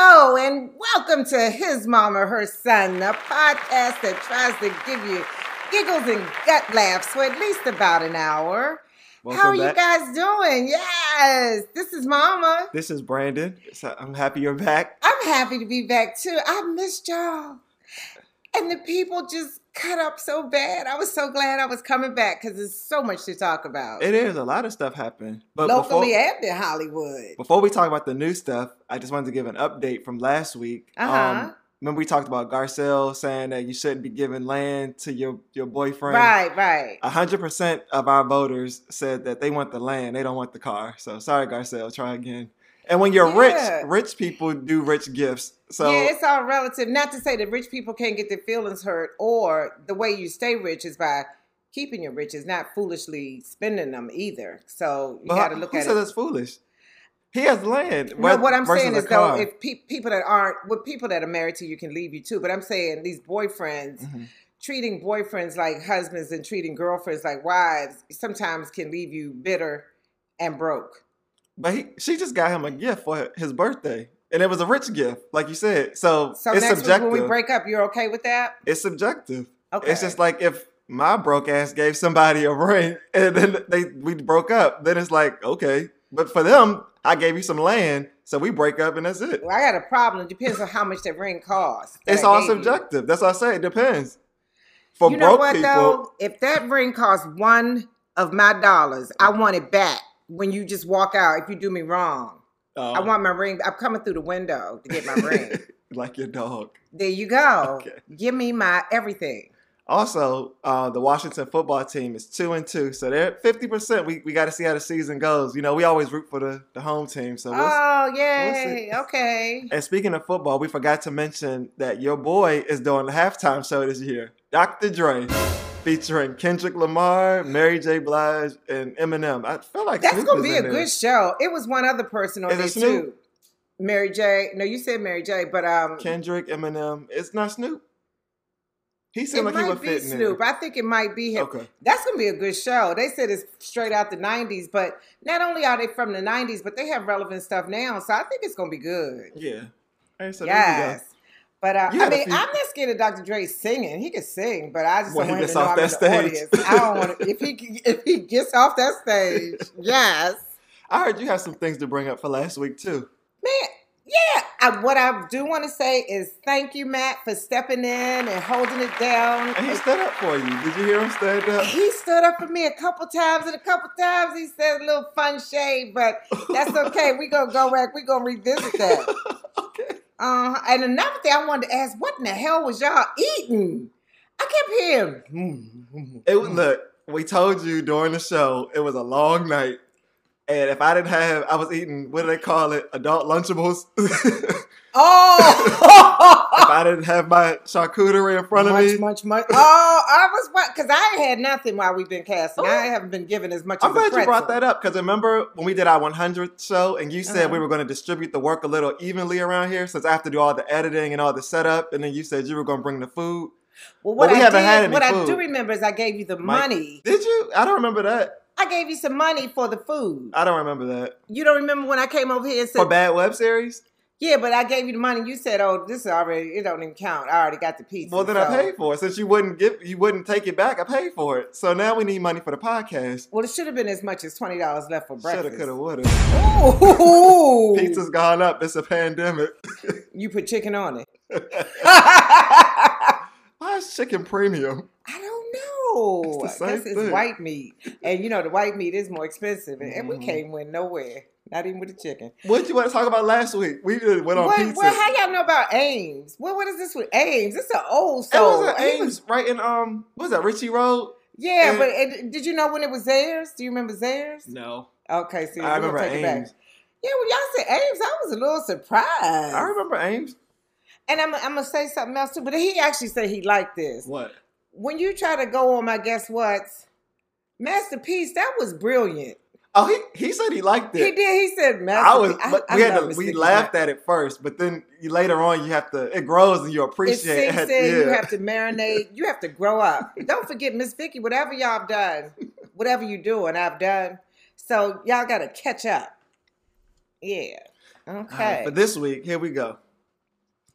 Hello and welcome to His Mama, Her Son, a podcast that tries to give you giggles and gut laughs for at least about an hour. Welcome How are back. you guys doing? Yes, this is Mama. This is Brandon. So I'm happy you're back. I'm happy to be back too. I missed y'all. And the people just cut up so bad. I was so glad I was coming back because there's so much to talk about. It is a lot of stuff happened. But Locally before, and in Hollywood. before we talk about the new stuff, I just wanted to give an update from last week. Um, Uh-huh. remember we talked about Garcelle saying that you shouldn't be giving land to your, your boyfriend? Right, right. hundred percent of our voters said that they want the land, they don't want the car. So sorry, Garcelle, try again. And when you're Yeah. rich, rich people do rich gifts. So yeah, it's all relative. Not to say that rich people can't get their feelings hurt, or the way you stay rich is by keeping your riches, not foolishly spending them either. So you got to look who at said it. that's foolish? He has land. No, what I'm saying is though, car. if pe- people that aren't, with people that are married to you can leave you too. But I'm saying these boyfriends Mhm. treating boyfriends like husbands and treating girlfriends like wives sometimes can leave you bitter and broke. But he, she just got him a gift for his birthday, and it was a rich gift, like you said. So, So it's next week when we break up, you're okay with that? it's subjective. Okay. It's just like if my broke ass gave somebody a ring and then they we broke up, then it's like okay. But for them, I gave you some land, so we break up and that's it. Well, I got a problem. It depends on how much that ring costs. that It's all gave you. subjective. That's what I say. It depends. For you know broke what people, though? If that ring costs one of my dollars, I want it back when you just walk out. If you do me wrong, oh, I want my ring. I'm coming through the window to get my ring. like your dog. there you go. Okay. Give me my everything. Also, uh, the Washington football team is two and two, so they're fifty percent. We we got to see how the season goes. You know, we always root for the, the home team. So, we'll, oh yay! okay. and speaking of football, we forgot to mention that your boy is doing the halftime show this year, Dr. Dre, featuring Kendrick Lamar, Mary J. Blige, and Eminem. I feel like That's Snoop gonna be a there. good show. It was one other person on there too. Mary J. No, you said Mary J. But um, Kendrick, Eminem. It's not Snoop. He it seemed like he would fit in Snoop. I think it might be him. Okay. That's gonna be a good show. They said it's straight out the '90s, but not only are they from the '90s, but they have relevant stuff now. So I think it's gonna be good. Yeah. Right, so there you go. yes. But uh, I mean, I'm not scared of Dr. Dre singing. He can sing, but I just When don't want him to know off I'm in the stage. audience. I don't want to, if he if he gets off that stage. Yes, I heard you have some things to bring up for last week too. man. Yeah. I, what I do want to say is thank you, Matt, for stepping in and holding it down. And he stood up for you. Did you hear him stand up? He stood up for me a couple times, and a couple times he said a little fun shade, but that's okay. we gonna go back. We gonna revisit that. okay. Uh, and another thing I wanted to ask: What in the hell was y'all eating? I kept hearing. Mm, mm, mm, it was look. We told you during the show it was a long night, and if I didn't have, I was eating. What do they call it? Adult Lunchables. oh! if I didn't have my charcuterie in front much, of me, much, much. Much. Oh, I was what? Because I ain't had nothing while we've been casting. I Oh. haven't been given as much. I'm as glad you brought that up because remember when we did our 100th show and you said Uh-huh. we were going to distribute the work a little evenly around here since I have to do all the editing and all the setup, and then you said you were going to bring the food. Well, what Well, we I haven't did, had any what I do remember is I gave you the Mike- money. Did you? I don't remember that. I gave you some money for the food. I don't remember that. You don't remember when I came over here and said, For bad web series? "Yeah, but I gave you the money." You said, "Oh, this is already it don't even count. I already got the pizza." Well, then so- I paid for it. Since you wouldn't give, you wouldn't take it back. I paid for it. So now we need money for the podcast. Well, it should have been as much as twenty dollars left for breakfast. Shoulda, coulda, woulda. Ooh, Pizza's gone up. It's a pandemic. You put chicken on it. Why is chicken premium? I don't know. It's the I same guess it's thing. white meat, and you know the white meat is more expensive, and, and we can't win nowhere. Not even with the chicken. What did you want to talk about last week? We went on What, pizza. what, how y'all know about Ames? What, what is this with Ames? It's an old it was at He Ames, right in um, what was that Ritchie Road? Yeah, And- but it, did you know when it was theirs? Do you remember theirs? No, Okay, see, I we're gonna remember take it back. Ames. Yeah, when y'all said Ames, I was a little surprised. I remember Ames. And I'm, I'm gonna say something else too, but he actually said he liked this. What? When you try to go on my guess what, masterpiece, that was brilliant. Oh, he he said he liked it. He did. He said I masterpiece. was, but we had to, we laughed at it first, but then you, later on you have to. It grows and you It appreciate sinks it. in. You have to marinate. You have to grow up. Don't forget, Miss Vicky. Whatever y'all have done, whatever you do, and I've done. So y'all got to catch up. Yeah. Right, Okay. for this week, here we go. I'm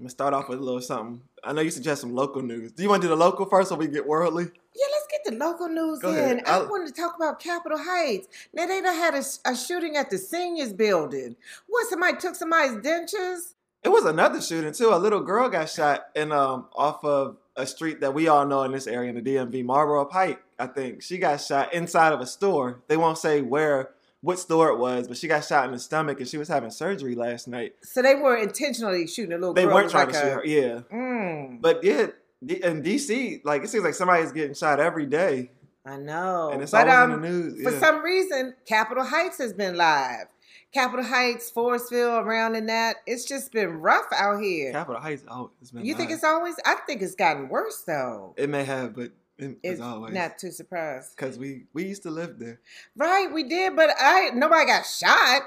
gonna start off with a little something. I know you suggest some local news. Do you want to do the local first, or we get worldly? Yeah, let's get the local news Go in. ahead. I I'll- wanted to talk about Capitol Heights. Now they done had a, a shooting at the seniors building. What? Somebody took somebody's dentures? It was another shooting too. A little girl got shot in um off of a street that we all know in this area in the DMV, Marlboro Pike. I think she got shot inside of a store. They won't say where, what store it was, but she got shot in the stomach and she was having surgery last night. So they were intentionally shooting a little They weren't trying like to shoot her. Yeah, Mm, but yeah, in DC, like it seems like somebody's getting shot every day, I know. and it's but always um, in the news. for some reason, Capitol Heights has been live. Capitol Heights, Forestville, around in that. It's just been rough out here. Capitol Heights, oh, it's been. you think it's always? I think it's gotten worse though. It may have, but it, It's always not too surprised. because we we used to live there. Right, we did, but I nobody got shot.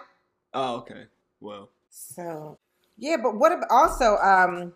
Oh, okay. Well, So yeah, but what about also? Um,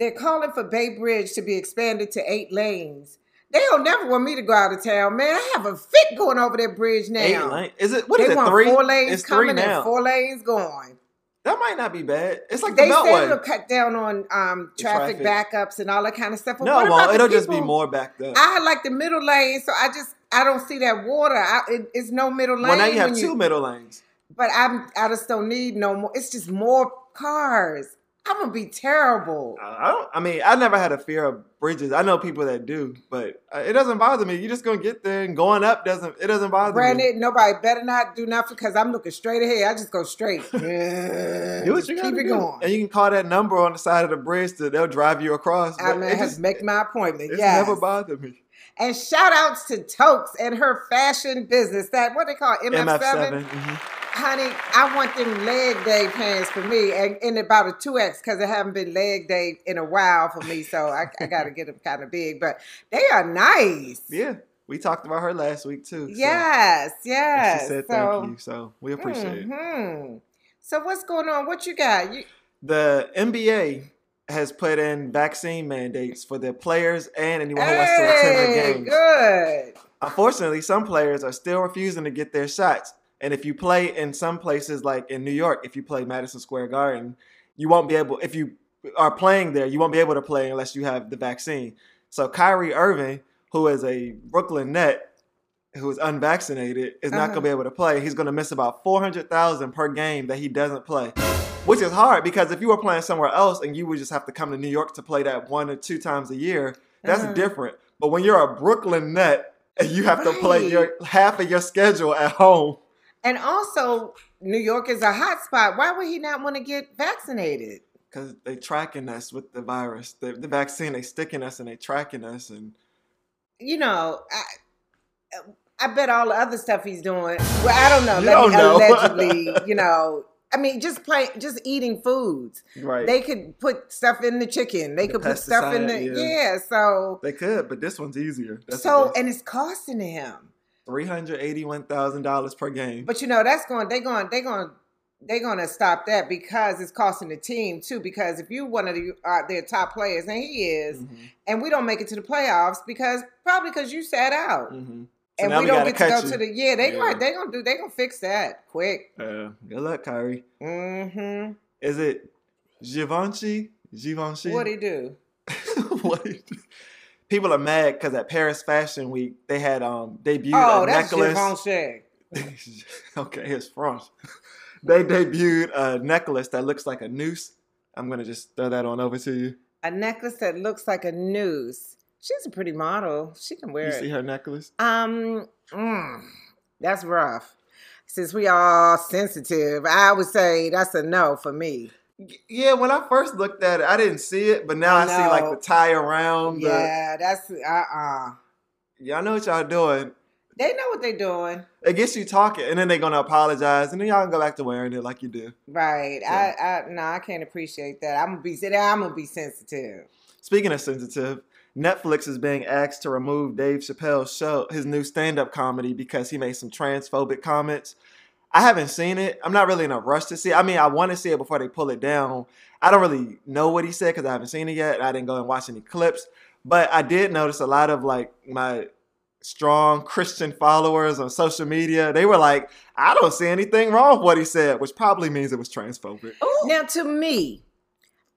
they're calling for Bay Bridge to be expanded to eight lanes. They don't never want me to go out of town, man. I have a fit going over that bridge now. eight lane. Is it what they is it? Three? four lanes it's three coming now. and four lanes going. That might not be bad. It's like They the say Beltway. it'll cut down on um, traffic, traffic. backups and all that kind of stuff. But no, what it about won't. It'll just be more backed up. I like the middle lane, so I just I don't see that water. I, it, it's no middle lane. well, now you have two middle lanes. But I'm I just don't need no more. It's just more cars. I'm gonna be terrible. I don't. I mean, I never had a fear of bridges. I know people that do, but uh, it doesn't bother me. You're just gonna get there, and going up doesn't. It doesn't bother me. Granted, nobody better not do nothing because I'm looking straight ahead. I just go straight. Do what you keep it do. going. and you can call that number on the side of the bridge. To, they'll drive you across. I mean, just- make my appointment. It's Yes. never bothered me. And shout outs to Tokes and her fashion business. That what they call it, MF7. MF7. mhm. Honey, I want them leg day pants for me, and in about a two X because it haven't been leg day in a while for me, so I, I got to get them kind of big. But they are nice. Yeah, we talked about her last week too. so- Yes, and yes. she said so, thank you, so we appreciate it. mhm. So what's going on? What you got? You, The NBA has put in vaccine mandates for their players and anyone who wants to attend the games. good. Unfortunately, some players are still refusing to get their shots. And if you play in some places like in New York, if you play Madison Square Garden, you won't be able if you are playing there, you won't be able to play unless you have the vaccine. So Kyrie Irving, who is a Brooklyn Net, who is unvaccinated, is not Uh-huh. going to be able to play. He's going to miss about 400,000 per game that he doesn't play. Which is hard because if you were playing somewhere else and you would just have to come to New York to play that one or two times a year, that's Uh-huh. different. But when you're a Brooklyn Net and you have to play your half of your schedule at home, And also, New York is a hot spot. Why would he not want to get vaccinated? because they're tracking us with the virus, the, the vaccine, They're sticking us and they're tracking us, and You know, I, I bet all the other stuff he's doing. Well, I don't know. You let don't me- know. Allegedly, you know. I mean, just play, just eating foods. right, They could put stuff in the chicken. They The could put stuff in the yeah. yeah. so they could, but this one's easier. That's so, and it's costing him. Three hundred eighty-one thousand dollars per game. But you know, that's going. They're going. They're going. They're going to stop that because it's costing the team too. Because if you're one of the, uh, their top players, and he is, Mhm, and we don't make it to the playoffs because probably because you sat out, mhm. So and now we, don't get to go cut to the yeah. They Yeah. right. They gonna do. They gonna fix that quick. Uh, good luck, Kyrie. Mm-hmm. Is it Givenchy? Givenchy? What he do? what he do? People are mad because at Paris Fashion Week they had um debuted Oh, a that's necklace. Givenchy. okay, it's French. they debuted a necklace that looks like a noose. I'm gonna just throw that on over to you. A necklace that looks like a noose. She's a pretty model. She can wear You it. see her necklace? Um, mm, that's rough. Since we all sensitive, I would say that's a no for me. Yeah, when I first looked at it, I didn't see it, but now I, see like the tie around. the- Yeah, that's uh uh y'all know what y'all doing. They know what they're doing, It gets you talking, and then they're gonna apologize, and then y'all can go back to wearing it like you do. right? Yeah. I, I no, I can't appreciate that. I'm gonna be, I'm gonna be sensitive. Speaking of sensitive, Netflix is being asked to remove Dave Chappelle's show, his new stand-up comedy, because he made some transphobic comments. I haven't seen it. I'm not really in a rush to see. it. I mean, I want to see it before they pull it down. I don't really know what he said because I haven't seen it yet. I didn't go and watch any clips, but I did notice a lot of like my strong Christian followers on social media. They were like, "I don't see anything wrong with what he said," which probably means it was transphobic. Now, to me,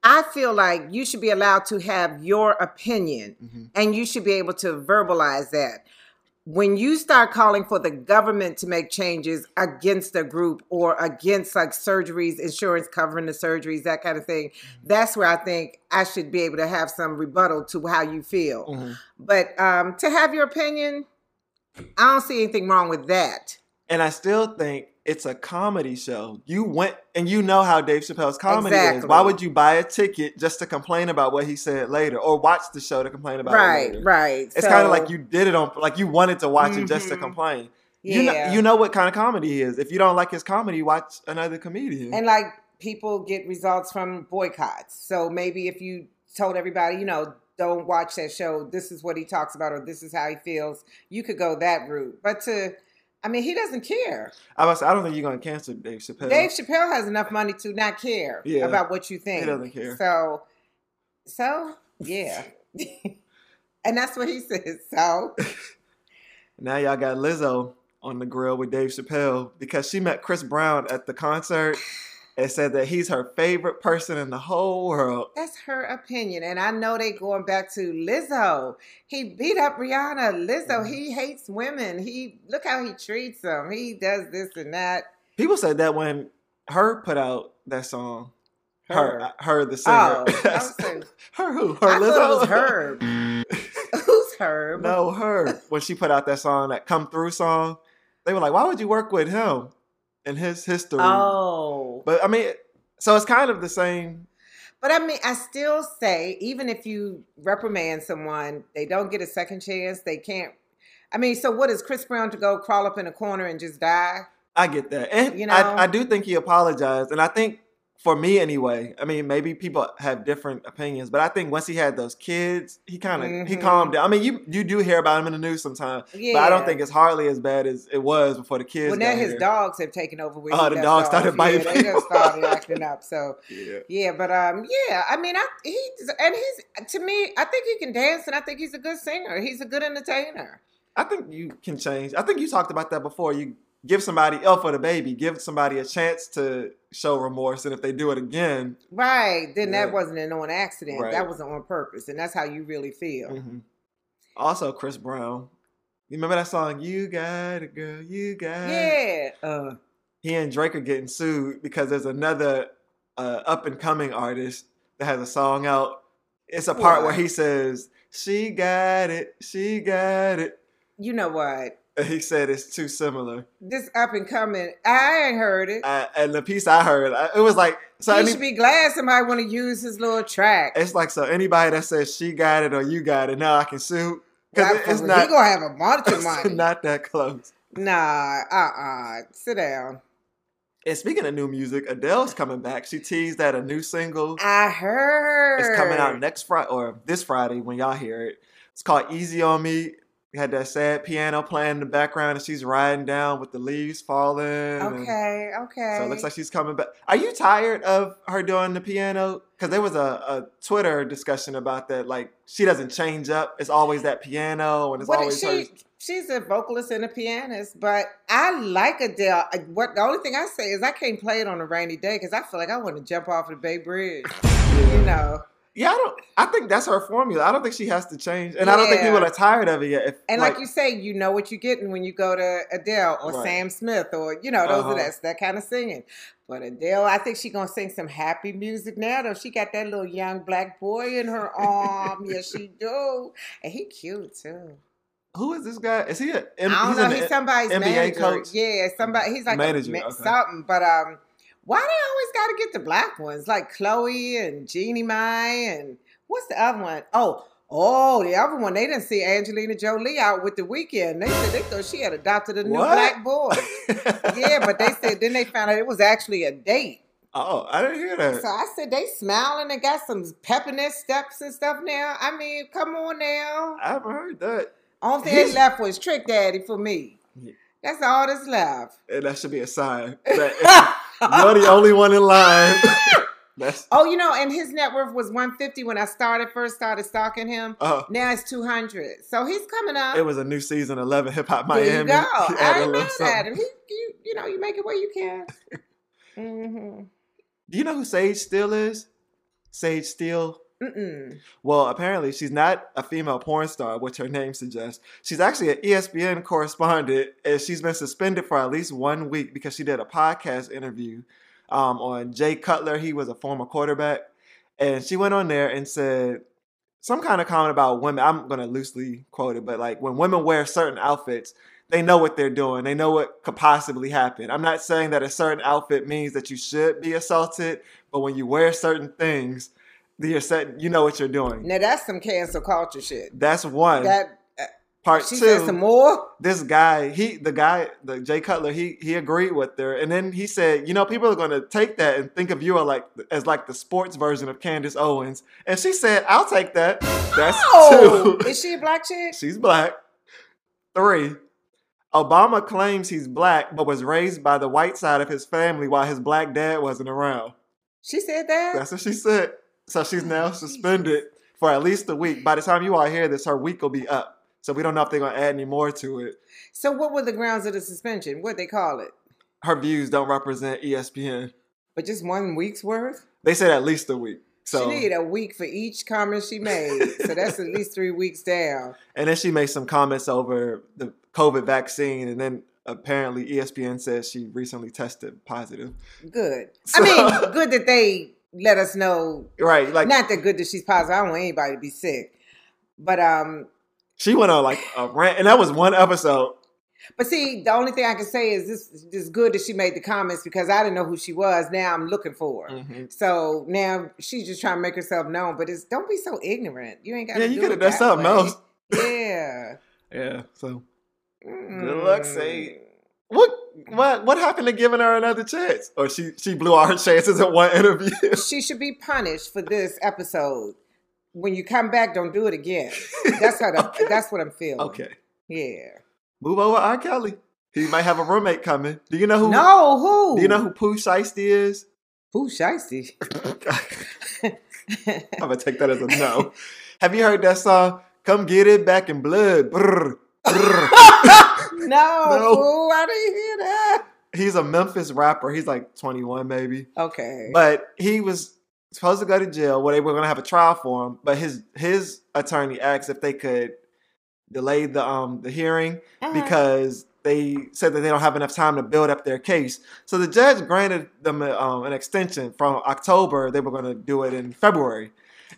I feel like you should be allowed to have your opinion Mhm. and you should be able to verbalize that. When you start calling for the government to make changes against a group or against like surgeries, insurance covering the surgeries, that kind of thing, that's where I think I should be able to have some rebuttal to how you feel. Mhm. But um, to have your opinion, I don't see anything wrong with that. And I still think it's a comedy show. You went and you know how Dave Chappelle's comedy is. Why would you buy a ticket just to complain about what he said later, or watch the show to complain about it Right, later? right. It's kind of like you did it on, like you wanted to watch it just to Mhm. complain. yeah. You know, you know what kind of comedy he is. If you don't like his comedy, watch another comedian. And like people get results from boycotts. So maybe if you told everybody, you know, don't watch that show, this is what he talks about or this is how he feels, you could go that route. But to I mean, he doesn't care. I was, I don't think you're gonna cancel Dave Chappelle. Dave Chappelle has enough money to not care Yeah. about what you think. He doesn't care. So so yeah. and that's what he says. So Now y'all got Lizzo on the grill with Dave Chappelle because she met Chris Brown at the concert and said that he's her favorite person in the whole world. That's her opinion. And I know they going back to Lizzo. He beat up Rihanna. Lizzo, Mhm. he hates women. He look how he treats them. He does this and that. People said that when her put out that song. Her, Her. her, the singer. Oh, saying, her who? Her I Lizzo? was Herb. Who's Herb? no, her. When she put out that song, that "Come Through" song, they were like, "Why would you work with him in his history?" Oh. But I mean, so it's kind of the same. But I mean, I still say, even if you reprimand someone, they don't get a second chance. They can't. I mean, so what is Chris Brown to go crawl up in a corner and just die? I get that, and You know? I, I do think he apologized, and I think for me anyway. I mean, maybe people have different opinions, but I think once he had those kids, he kind of he Mhm. calmed down. I mean, you you do hear about him in the news sometimes, Yeah. but I don't think it's hardly as bad as it was before the kids. Well, now his here. dogs have taken over. Where Oh, the dogs off. started biting Yeah, they just started acting up. So Yeah. yeah, but um, yeah. I mean, I he and he's to me. I think he can dance, and I think he's a good singer. He's a good entertainer. I think you can change. I think you talked about that before. You give somebody, oh, for the baby, give somebody a chance to show remorse, and if they do it again, Right. Then Yeah. that wasn't an on accident. Right. That was on purpose, and that's how you really feel. mhm. also Chris Brown. You remember that song? You got it, girl. You got it. Yeah. Uh, He and Drake are getting sued because there's another uh, up and coming artist that has a song out. It's a part where he says, "She got it, she got it." you know what? He said it's too similar. This up and coming, I ain't heard it. I, and the piece I heard, I, it was like so. he any- should be glad somebody want to use his little track. it's like so anybody that says she got it or you got it, now I can sue because it's not he gonna have a of money. not that close. nah, uh, uh Sit down. And speaking of new music, Adele's coming back. She teased that a new single I heard it's coming out next Friday or this Friday when y'all hear it. It's called Easy on Me. We had that sad piano playing in the background, and she's riding down with the leaves falling. Okay, okay. So it looks like she's coming back. Are you tired of her doing the piano? Because there was a, a Twitter discussion about that. Like she doesn't change up. It's always that piano, and it's What always is her. she? She's a vocalist and a pianist, but I like Adele. What the only thing I say is I can't play it on a rainy day because I feel like I want to jump off the Bay Bridge. You know, Yeah, I don't. I think that's her formula. I don't think she has to change, and I don't think people are tired of it yet. If, and like, you say, you know what you're getting when you go to Adele or Right. Sam Smith or you know those Uh-huh. are that's that kind of singing. But Adele, I think she gonna sing some happy music now. Though she got that little young black boy in her arm. yes, she do, and he cute too. who is this guy? Is he a? I don't know. He's somebody's NBA manager. coach? Yeah, somebody. He's like Manager, a, okay. something. But um, why they always got to get the black ones like Chloe and Jeannie Mai and what's the other one? Oh, oh, the other one. They didn't see Angelina Jolie out with the Weeknd. They said they thought she had adopted a new What? black boy. yeah, but they said then they found out it was actually a date. oh, I didn't hear that. So I said they smiling and got some pep in their steps and stuff now. I mean, come on now. I haven't heard that. Only thing left was Trick Daddy for me. That's all that's left. And that should be a sign that you're the only one in line. That's oh, you know, and his net worth was 150 when I started first started stalking him. uh, Now it's 200. So he's coming up. it was a new season eleven hip hop there Miami. you go. He added I a know little that. And he, you, you know, you make it where you can. hmm Do you know who Sage Still is? Sage Steele? Mm-mm. Well, apparently she's not a female porn star, which her name suggests. She's actually an ESPN correspondent, and she's been suspended for at least one week because she did a podcast interview um, on Jay Cutler. He was a former quarterback, and she went on there and said some kind of comment about women. I'm going to loosely quote it, but like when women wear certain outfits, they know what they're doing. They know what could possibly happen. I'm not saying that a certain outfit means that you should be assaulted, but when you wear certain things, you're set, you know what you're doing. Now that's some cancel culture shit. That's one. That uh, Part she two. said some more. this guy, he the guy, the Jay Cutler, he he agreed with her, and then he said, you know, people are going to take that and think of you as like as like the sports version of Candace Owens, and she said, I'll take that. That's Oh, two. is she a black chick? She's black. Three. Obama claims he's black, but was raised by the white side of his family while his black dad wasn't around. She said that. That's what she said. So she's oh, now suspended for at least a week. By the time you all hear this, her week will be up. So we don't know if they're gonna add any more to it. so what were the grounds of the suspension? What they call it? Her views don't represent ESPN. But just one week's worth. They said at least a week. So she need a week for each comment she made. so that's at least three weeks down. and then she made some comments over the COVID vaccine, and then apparently ESPN says she recently tested positive. Good. So- I mean, good that they let us know. Right, like Not that good that she's positive. I don't want anybody to be sick. But um, she went on like a rant, and that was one episode. but see, the only thing I can say is this: is good that she made the comments because I didn't know who she was. Now I'm looking for her. Mhm. So now she's just trying to make herself known. But it's don't be so ignorant. You ain't got. Yeah, you could have done something else. Yeah. Yeah, so Good luck, say what what what happened to giving her another chance? Or she she blew all her chances in one interview. She should be punished for this episode. When you come back, don't do it again. That's how. The, Okay. That's what I'm feeling. okay, Yeah. move over R. Kelly. He might have a roommate coming. Do you know who? No. Who? Do you know who Pooh Shiesty is? Who Shiesty? I'm gonna take that as a no. Have you heard that song? Come get it back in blood. Brr, brr. no, No. fool, I didn't hear that. He's a Memphis rapper. He's like 21, maybe. Okay. But he was supposed to go to jail where they were gonna have a trial for him. But his his attorney asked if they could delay the um the hearing Uh-huh. because they said that they don't have enough time to build up their case. So the judge granted them a, um, an extension from October. They were going to do it in February,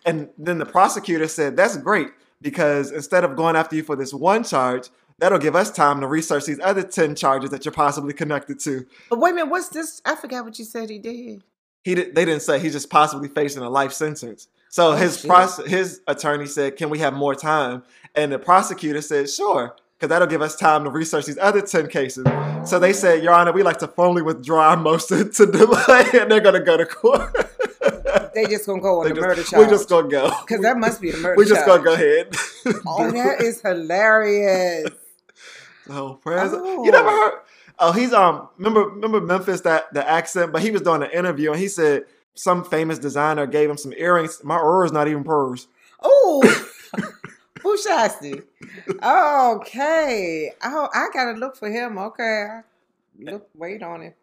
and then the prosecutor said that's great because instead of going after you for this one charge, that'll give us time to research these other ten charges that you're possibly connected to. But wait a minute, what's this? I forgot what you said he did. He did, they didn't say he's just possibly facing a life sentence. So Oh, his pros- his attorney said, "Can we have more time?" And the prosecutor said, "Sure." Because that'll give us time to research these other 10 cases. So they said, Your Honor, we like to formally withdraw our motion to delay, and they're going to go to court. They just gonna go on They the just- murder charge. we just going to go. because that must be a murder we just charge. to go ahead. Oh, that is hilarious. Oh, president. You never Oh. heard? Oh, he's um. Remember, remember Memphis that the accent, but he was doing an interview and he said some famous designer gave him some earrings. My is not even pearls. Oh, who Shiesty? Okay. Oh, I gotta look for him. Okay. Look, wait on it.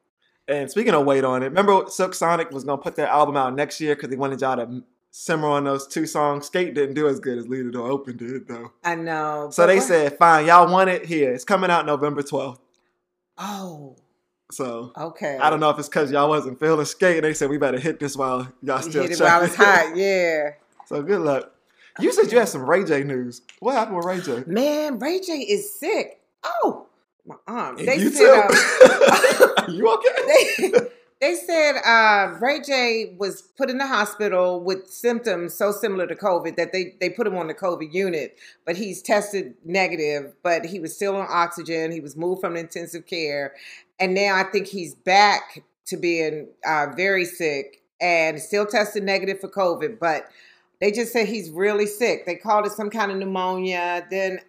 And speaking of wait on it, remember Silk Sonic was gonna put their album out next year because they wanted y'all to simmer on those two songs. Skate didn't do as good as Leave the Door Open did though. I know. So they what- said, "Fine, y'all want it here. It's coming out November 12th." Oh, So okay. I don't know if it's because y'all wasn't feeling skate. They said we better hit this while y'all still hit it while it's hot. Yeah. So good luck. You said you had some Ray J news. What happened with Ray J? Man, Ray J is sick. Oh, my arm. They you said. too. Um, Are you okay? they, they said uh, Ray J was put in the hospital with symptoms so similar to COVID that they, they put him on the COVID unit, but he's tested negative, but he was still on oxygen. He was moved from intensive care. And now I think he's back to being uh, very sick and still tested negative for COVID, but they just said he's really sick. They called it some kind of pneumonia. Then,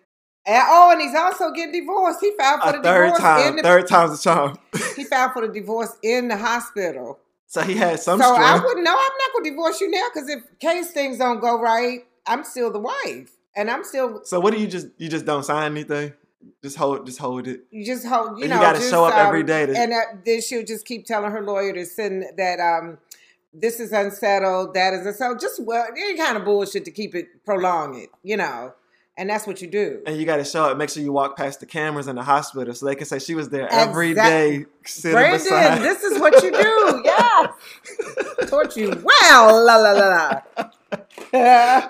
and, oh, and he's also getting divorced. He filed for A the third divorce time. in the Third time's a charm. he filed for the divorce in the hospital. So he had some so I wouldn't know. I'm not gonna divorce you now because if case things don't go right, I'm still the wife, and I'm still. So what do you just you just don't sign anything? Just hold just hold it. You just hold. You You know, you gotta show up every um, day to- and uh, then she'll just keep telling her lawyer to send that um this is unsettled, that is unsettled. Just well, any kind of bullshit to keep it prolong it, you know. And that's what you do. And you got to show it. Make sure you walk past the cameras in the hospital so they can say she was there every day, sitting Brandon, beside. this is what you do. Yeah, Taught you well. La la la la.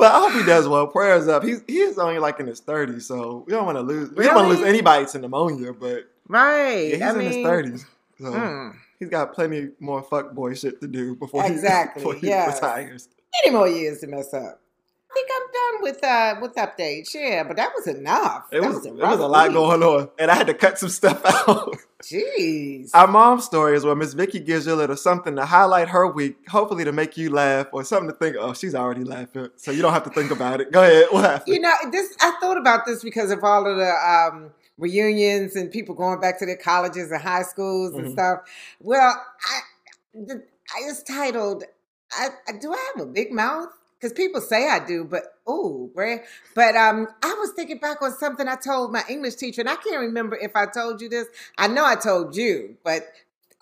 But I hope he does well. Prayers up. He's he is only like in his thirties, so we don't want to lose. We don't want to lose anybody to pneumonia, but right. yeah, he's I in mean, his thirties, so mm. he's got plenty more fuck boy shit to do before Exactly, he, before he yes. retires. many more years to mess up. I think I'm done with uh with updates. Yeah, but that was enough. It that was, a it was a lot week. going on, and I had to cut some stuff out. Jeez. Our mom's story is where Miss Vicky gives you a little something to highlight her week, hopefully to make you laugh or something to think. Oh, she's already laughing, so you don't have to think about it. Go ahead. What happened? You know, this I thought about this because of all of the um, reunions and people going back to their colleges and high schools and Mhm. stuff. Well, I the, I just titled. I, I do I have a big mouth? Because people say I do, but oh, Brad. But um, I was thinking back on something I told my English teacher, and I can't remember if I told you this. I know I told you, but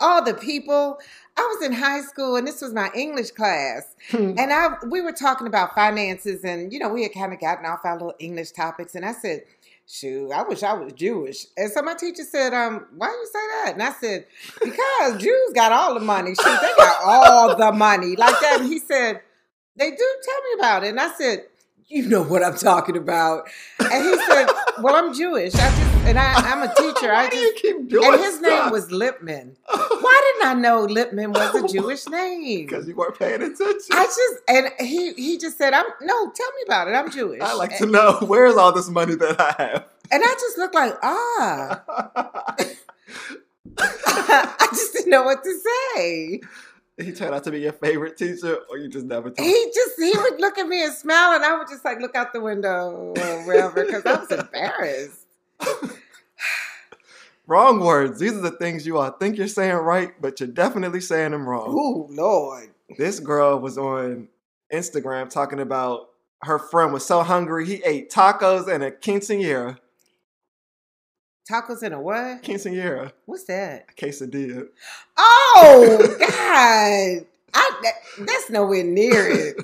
all the people. I was in high school, and this was my English class. And I we were talking about finances and you know, we had kind of gotten off our little English topics and I said, Shoot, I wish I was Jewish. And so my teacher said, um, why you say that? And I said, Because Jews got all the money. Shoot, they got all the money. Like that. And he said, They do tell me about it. And I said, You know what I'm talking about. And he said, Well, I'm Jewish. I just and I, I'm a teacher. Why I do you just keep doing and his name was Lipman. Why didn't I know Lipman was a Jewish name? because you weren't paying attention. I just and he he just said, "I'm no, tell me about it. I'm Jewish." I like to know where's all this money that I have. and I just looked like ah. I just didn't know what to say. He turned out to be your favorite teacher, or you just never told. He just he would look at me and smile, and I would just like look out the window or wherever because I was embarrassed. Wrong words. These are the things you all think you're saying right, but you're definitely saying them wrong. Ooh, Lord. This girl was on Instagram talking about her friend was so hungry he ate tacos and a quinceanera. Tacos in a what? Quinceanera, What's that? a quesadilla. Oh God! I that, that's nowhere near it.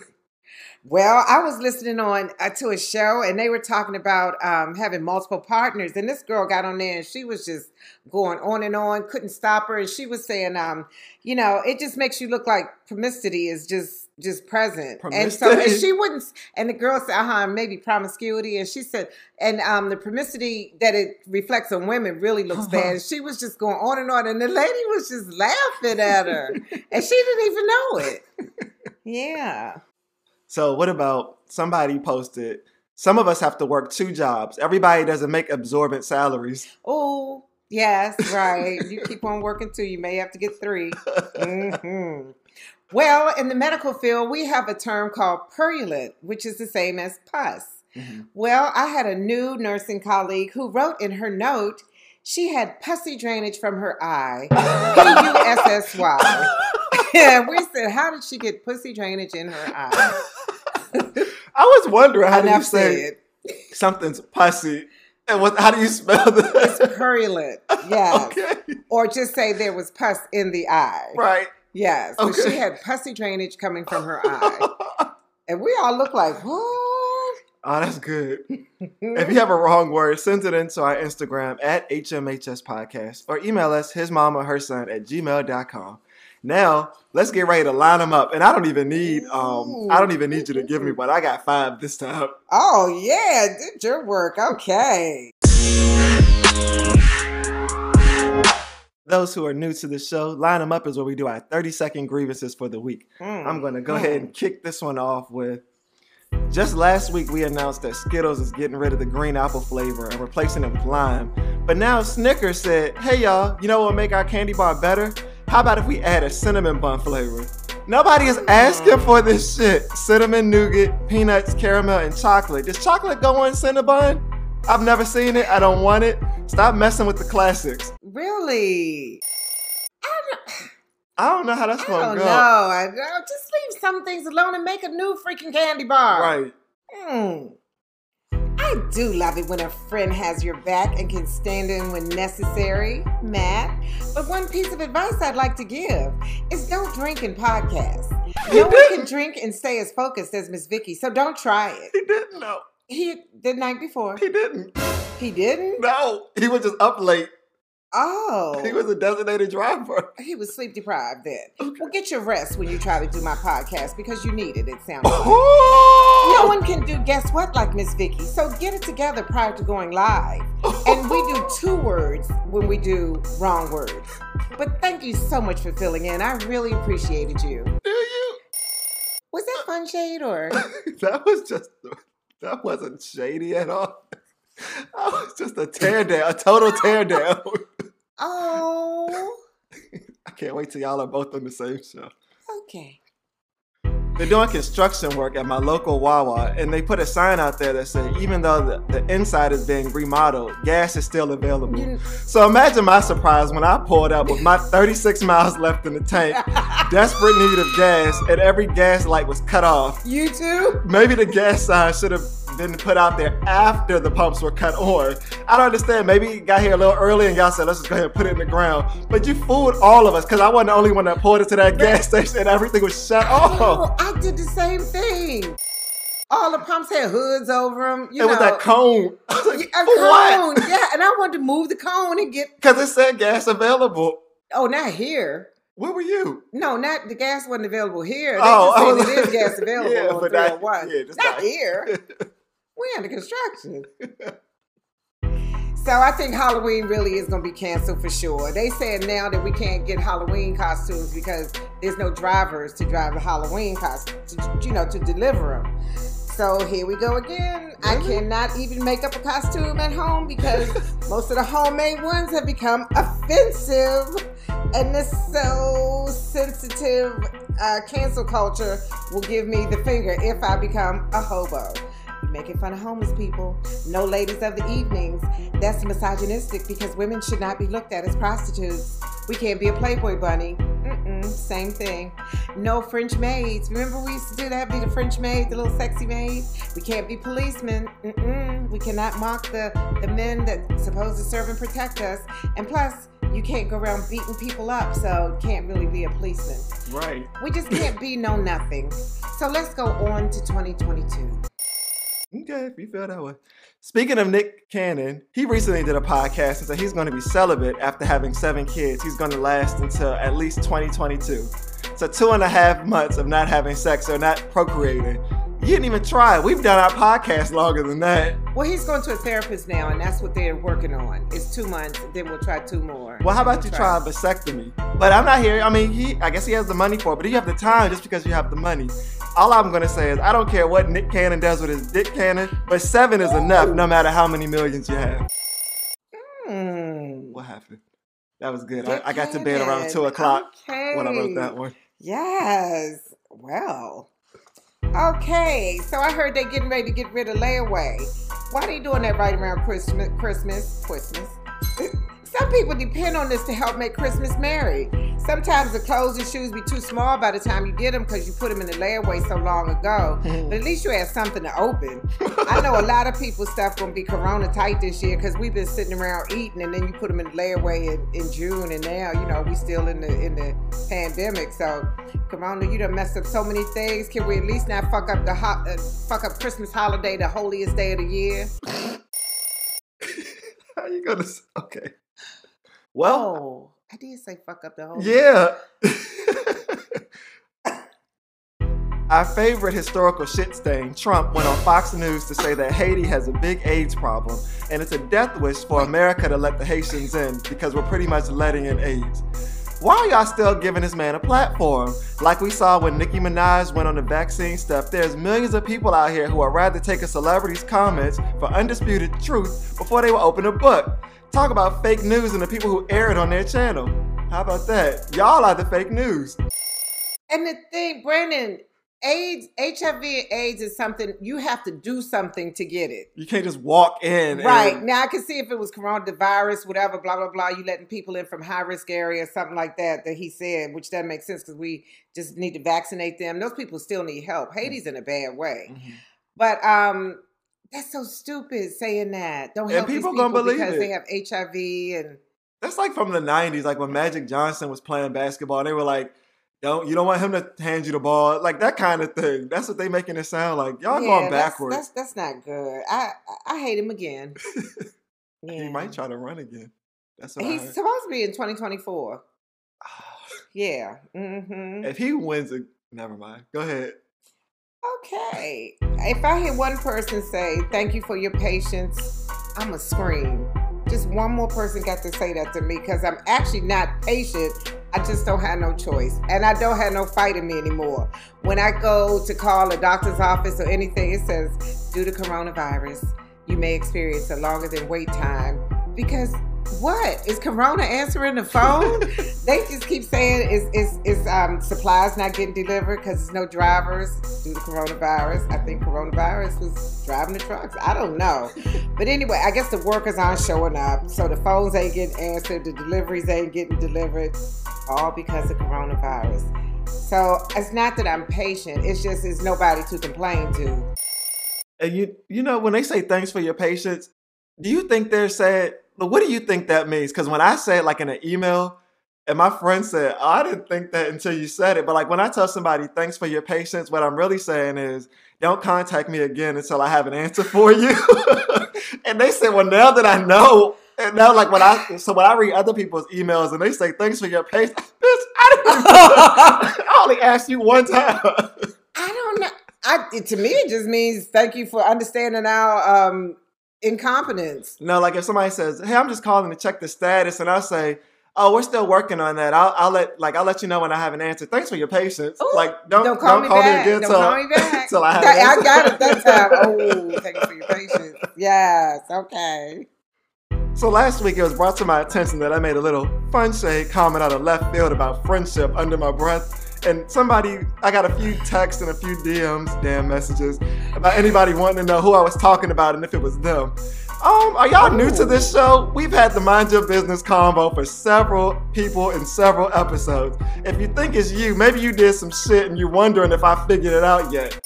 Well, I was listening on uh, to a show, and they were talking about um, having multiple partners. And this girl got on there, and she was just going on and on, couldn't stop her. And she was saying, um, you know, it just makes you look like promiscuity is just just present. And so, and she wouldn't. And the girl said, uh huh, maybe promiscuity. And she said, and um, the promiscuity that it reflects on women really looks Uh-huh. bad. And she was just going on and on, and the lady was just laughing at her, and she didn't even know it. Yeah. So what about somebody posted? Some of us have to work two jobs. Everybody doesn't make absorbent salaries. Oh, yes, right. you keep on working too. You may have to get 3 hmm Well, in the medical field, we have a term called purulent, which is the same as pus. Mhm. Well, I had a new nursing colleague who wrote in her note she had pussy drainage from her eye. P U S S Y. Yeah, we said, how did she get pussy drainage in her eye? I was wondering how do you say said. something's pussy, and what? How do you spell It's that? purulent. Yes. okay, Or just say there was pus in the eye. right. Yes. So she had pussy drainage coming from her eye. And we all look like, what? Oh, that's good. If you have a wrong word, send it into our Instagram at HMHS Podcast or email us his mom or her son at gmail.com. Now, let's get ready to line them up. And I don't even need um I don't even need you to give me one. I got five this time. oh, yeah, did your work. Okay. Those who are new to the show, line them up is where we do our 30 second grievances for the week. Mm. I'm gonna go ahead and kick this one off with just last week we announced that Skittles is getting rid of the green apple flavor and replacing it with lime. But now Snickers said, hey y'all, you know what will make our candy bar better? How about if we add a cinnamon bun flavor? Nobody is asking for this shit. Cinnamon, nougat, peanuts, caramel, and chocolate. Does chocolate go in Cinnabon? I've never seen it. I don't want it. Stop messing with the classics. Really? I don't, I don't know how that's I gonna don't go. know. I, I- just leave some things alone and make a new freaking candy bar. Right. Hmm. I I do love it when a friend has your back and can stand in when necessary, Matt. But one piece of advice I'd like to give is don't drink and podcast. No one can drink and stay as focused as Miss Vicky, so don't try it. He didn't know. He the night before. He didn't. He didn't? No, he was just up late. Oh. He was a designated driver. He was sleep deprived then. Well, get your rest when you try to do my podcast because you need it, it sounds like. No one can do guess what like Miss Vicky. So get it together prior to going live. And we do two words when we do wrong words. But thank you so much for filling in. I really appreciated you. Do you? Was that fun shade or that was just that wasn't shady at all. That was just a tear down, a total tear down. Oh I can't wait till y'all are both on the same show. okay. They're doing construction work at my local Wawa, and they put a sign out there that said, even though the, the inside is being remodeled, gas is still available. So imagine my surprise when I pulled up with my 36 miles left in the tank, desperate need of gas, and every gas light was cut off. You too? Maybe the gas sign should have been put out there after the pumps were cut on. I don't understand. Maybe you got here a little early and y'all said, let's just go ahead and put it in the ground. But you fooled all of us because I wasn't the only one that pulled into that gas station and everything was shut off. Oh, I did the same thing. All the pumps had hoods over them. You it was know. that cone. Was like, A cone, what? yeah, and I wanted to move the cone and get. Because it said gas available. Oh, not here. Where were you? No, not the gas wasn't available here. They Oh, just I was oh, it is gas available Yeah, on but not- 301. yeah, not not- here. We under construction. So I think Halloween really is going to be canceled for sure. They said now that we can't get Halloween costumes because there's no drivers to drive the Halloween costumes, you know, to deliver them. So here we go again. I cannot even make up a costume at home because most of the homemade ones have become offensive. And this so sensitive uh, cancel culture will give me the finger if I become a hobo. Making fun of homeless people. No ladies of the evenings. That's misogynistic because women should not be looked at as prostitutes. We can't be a Playboy bunny. Mm-mm, same thing. No French maids. Remember we used to do that? Be the French maid, the little sexy maid. We can't be policemen. Mm-mm. We cannot mock the the men that supposed to serve and protect us. And plus, you can't go around beating people up, so can't really be a policeman. Right. We just can't be no nothing. So let's go on to 2022. Okay, if you feel that way. Speaking of Nick Cannon, he recently did a podcast and said he's going to be celibate after having seven kids. He's going to last until at least 2022. So two and a half months of not having sex or not procreating. You didn't even try. We've done our podcast longer than that. Well, he's going to a therapist now, and that's what they're working on. It's two months, then we'll try two more. Well, how about you try a vasectomy? But I'm not here. I mean, he. I guess he has the money for it, but you have the time just because you have the money. All I'm gonna say is I don't care what Nick Cannon does with his dick cannon, but seven is enough, no matter how many millions you have. Hmm. What happened? That was good. I, I got to bed around two o'clock when I wrote that one. Yes. Well. Okay. So I heard they're getting ready to get rid of layaway. Why are they doing that right around Christmas? Christmas. Christmas. Some people depend on this to help make Christmas merry. Sometimes the clothes and shoes be too small by the time you get them because you put them in the layaway so long ago. But at least you have something to open. I know a lot of people's stuff gonna be Corona tight this year because we've been sitting around eating, and then you put them in the layaway in, in June, and now you know we still in the in the pandemic. So Corona, you done messed up so many things. Can we at least not fuck up the ho- uh, fuck up Christmas holiday, the holiest day of the year? How you gonna? s- Okay. Well, Oh, I did say fuck up the whole. yeah. Our favorite historical shit stain, Trump, went on Fox News to say that Haiti has a big AIDS problem and it's a death wish for America to let the Haitians in because we're pretty much letting in AIDS. Why are y'all still giving this man a platform? Like we saw when Nicki Minaj went on the vaccine stuff, there's millions of people out here who would rather take a celebrity's comments for undisputed truth before they will open a book. Talk about fake news and the people who air it on their channel. How about that? Y'all are the fake news. And the thing, Brandon, AIDS, HIV and AIDS is something you have to do something to get it. You can't just walk in. Right. and- Now I can see if it was coronavirus, whatever, blah, blah, blah, you letting people in from high risk areas, something like that, that he said, which doesn't make sense because we just need to vaccinate them. Those people still need help. Haiti's in a bad way. Mhm. But um That's so stupid saying that. Don't And help these people people gonna believe because it. they have HIV and That's like from the '90s, like when Magic Johnson was playing basketball. and They were like, "Don't you don't want him to hand you the ball?" Like that kind of thing. That's what they making it sound like. Y'all Yeah, going backwards. That's, that's not good. I I hate him again. Yeah. He might try to run again. That's what He's supposed to be in 2024. Yeah. Mm-hmm. if he wins it, never mind. Go ahead. Okay. If I hear one person say, thank you for your patience, I'm going to scream. Just one more person got to say that to me because I'm actually not patient. I just don't have no choice. And I don't have no fight in me anymore. When I go to call a doctor's office or anything, it says, due to coronavirus, you may experience a longer than wait time. Because what? Is Corona answering the phone? they just keep saying is is is um, supplies not getting delivered because there's no drivers due to coronavirus. I think coronavirus was driving the trucks. I don't know, but anyway, I guess the workers aren't showing up, so the phones ain't getting answered, the deliveries ain't getting delivered, all because of coronavirus. So it's not that I'm patient. It's just it's nobody to complain to. And you you know when they say thanks for your patience, do you think they're saying what do you think that means? Because when I say it like in an email, and my friend said, oh, I didn't think that until you said it. But like when I tell somebody thanks for your patience, what I'm really saying is don't contact me again until I have an answer for you. and they said, Well, now that I know, and now like when I so when I read other people's emails and they say thanks for your patience, bitch, I didn't I only asked you one time. I don't know. I, to me, it just means thank you for understanding our um, incompetence. No, like if somebody says, "Hey, I'm just calling to check the status," and I say, "Oh, we're still working on that," I'll, I'll let like I'll let you know when I have an answer. Thanks for your patience. Ooh, like don't Don't call, me, back. again don't till, call me back. till I have. That- an I got it that time. Oh, thank you for your patience. Yes. Okay. So last week it was brought to my attention that I made a little fun shade comment out of left field about friendship under my breath. And somebody, I got a few texts and a few DMs, damn messages, about anybody wanting to know who I was talking about and if it was them. Um, are y'all new to this show? We've had the Mind Your Business combo for several people in several episodes. If you think it's you, maybe you did some shit and you're wondering if I figured it out yet.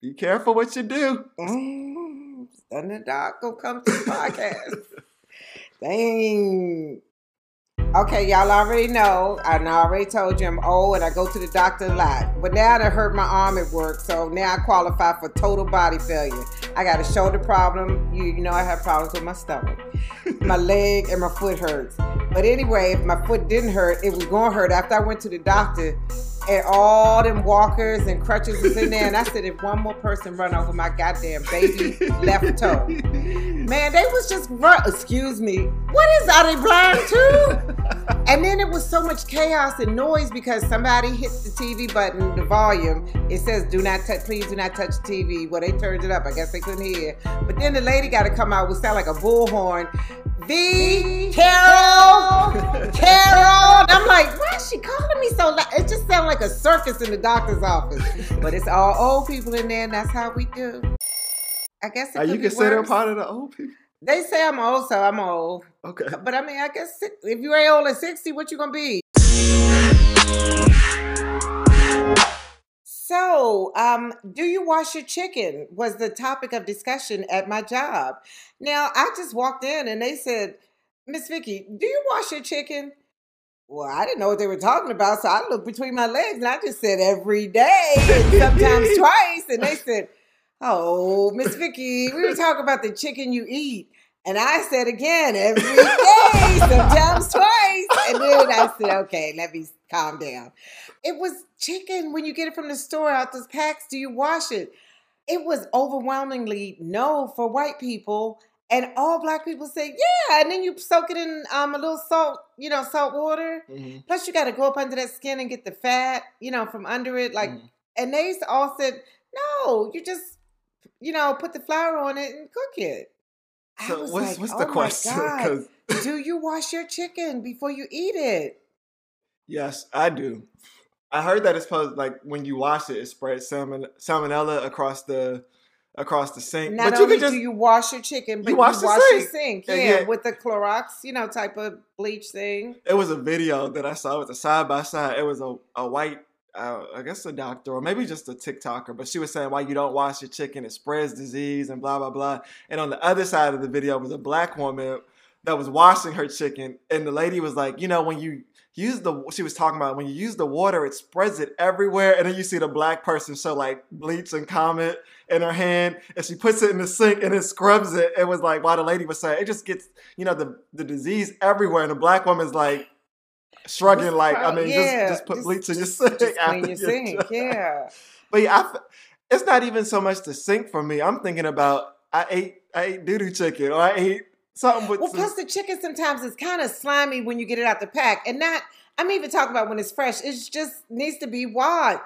Be careful what you do. Mm, underdog go come to the podcast. Dang. Okay, y'all already know. I already told you I'm old and I go to the doctor a lot. But now I hurt my arm at work, so now I qualify for total body failure. I got a shoulder problem. You, you know I have problems with my stomach. my leg and my foot hurts. But anyway, if my foot didn't hurt, it was going to hurt after I went to the doctor. And all them walkers and crutches was in there. And I said, if one more person run over my goddamn baby left toe. Man, they was just run. Excuse me. What is, are they blind too? And then it was so much chaos and noise because somebody hit the TV button, the volume. It says, "Do not touch. Please do not touch the TV." Well, they turned it up. I guess they couldn't hear. But then the lady got to come out with sound like a bullhorn. V Carol, Carol. I'm like, why is she calling me so loud? It just sounded like a circus in the doctor's office. But it's all old people in there, and that's how we do. I guess it could you worse. part of the old people? They say I'm old, so I'm old. Okay. But I mean, I guess if you ain't old at 60, what you gonna be? So, um, do you wash your chicken? Was the topic of discussion at my job. Now, I just walked in and they said, Miss Vicky, do you wash your chicken? Well, I didn't know what they were talking about, so I looked between my legs and I just said every day, and sometimes twice. And they said, Oh, Miss Vicky, we were talking about the chicken you eat. And I said again, every day, sometimes twice. And then I said, okay, let me calm down. It was chicken when you get it from the store out those packs. Do you wash it? It was overwhelmingly no for white people. And all black people say, yeah. And then you soak it in um, a little salt, you know, salt water. Mhm. Plus, you got to go up under that skin and get the fat, you know, from under it. Like, Mhm. and they all said, no, you just, you know, put the flour on it and cook it. So what's like, what's oh the question? Do you wash your chicken before you eat it? yes, I do. I heard that it's supposed like when you wash it, it spreads salmon salmonella across the across the sink. Not but you only could just do you wash your chicken, but you wash wash, the your sink. sink. Yeah, Yeah, yeah. with the Clorox, you know, type of bleach thing. it was a video that I saw. It was a side by side. It was a, a white uh, I guess a doctor or maybe just a TikToker, but she was saying why you don't wash your chicken, it spreads disease and blah blah blah. And on the other side of the video was a black woman that was washing her chicken, and the lady was like, you know, when you use the she was talking about when you use the water, it spreads it everywhere, and then you see the black person show like bleach and Comet in her hand, and she puts it in the sink and it scrubs it. It was like why the lady was saying it just gets you know the the disease everywhere, and the black woman's like shrugging like I mean Yeah, just just put just- bleach in your sink Just after clean your sink. Yeah. But yeah, I it's not even so much the sink for me. I'm thinking about I ate I ate doo doo chicken or I ate something with Well, some- plus the chicken sometimes is kind of slimy when you get it out the pack, and not. I'm even talking about when it's fresh. It just needs to be washed.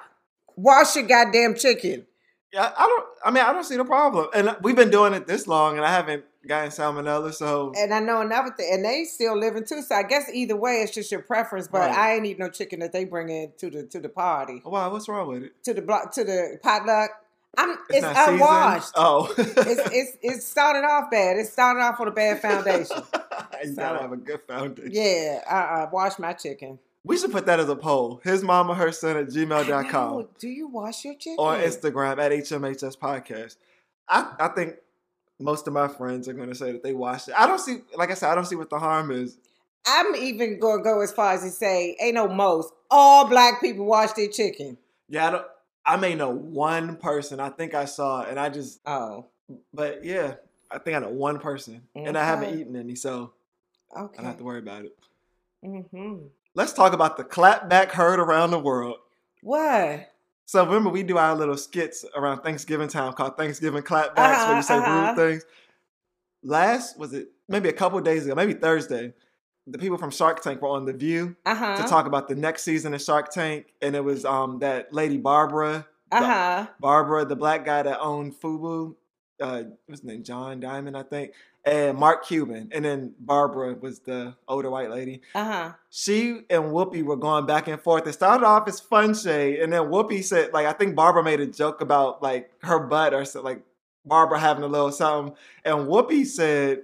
Wash your goddamn chicken. yeah, I don't. I mean, I don't see the problem. And we've been doing it this long, and I haven't gotten salmonella. So And I know another thing, and they still living too. So I guess either way, it's just your preference. But Right. I ain't eat no chicken that they bring in to the to the party, wow, what's wrong with it? to the block, to the potluck. I'm it's, seasoned? unwashed. Oh, it's it's it started off bad. It started off on a bad foundation. you So- gotta have a good foundation. Yeah, uh, uh wash my chicken. We should put that as a poll. His mama, her son at I gmail.com. Do you wash your chicken? on Instagram at HMHS Podcast. I, I think most of my friends are going to say that they watched it. I don't see, like I said, I don't see what the harm is. I'm even going to go as far as to say, ain't no most. All black people wash their chicken. Yeah, I don't. I may know one person. I think I saw, and I just. Oh, But yeah, I think I know one person, and I haven't eaten any, so okay. I don't have to worry about it. Mm-hmm. Let's talk about the clapback heard around the world. What? So remember, we do our little skits around Thanksgiving time called Thanksgiving clapbacks, where Uh-huh, you say uh-huh. rude things. Last was it maybe a couple days ago, maybe Thursday, the people from Shark Tank were on the View Uh huh. to talk about the next season of Shark Tank, and it was um that lady Barbara, Uh huh. Barbara, the black guy that owned Fubu, uh, what's his name, John Diamond, I think, and Mark Cuban, and then Barbara was the older white lady Uh huh. she and Whoopi were going back and forth. It started off as fun shade, and then Whoopi said, like, I think Barbara made a joke about like her butt or so, like Barbara having a little something, and Whoopi said.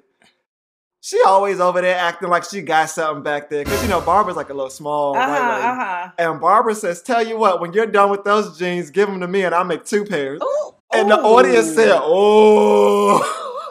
She always over there acting like she got something back there. Cause you know, Barbara's like a little small Uh white lady. Uh huh. And Barbara says, Tell you what, when you're done with those jeans, give them to me and I'll make two pairs. Ooh. And the audience said, Oh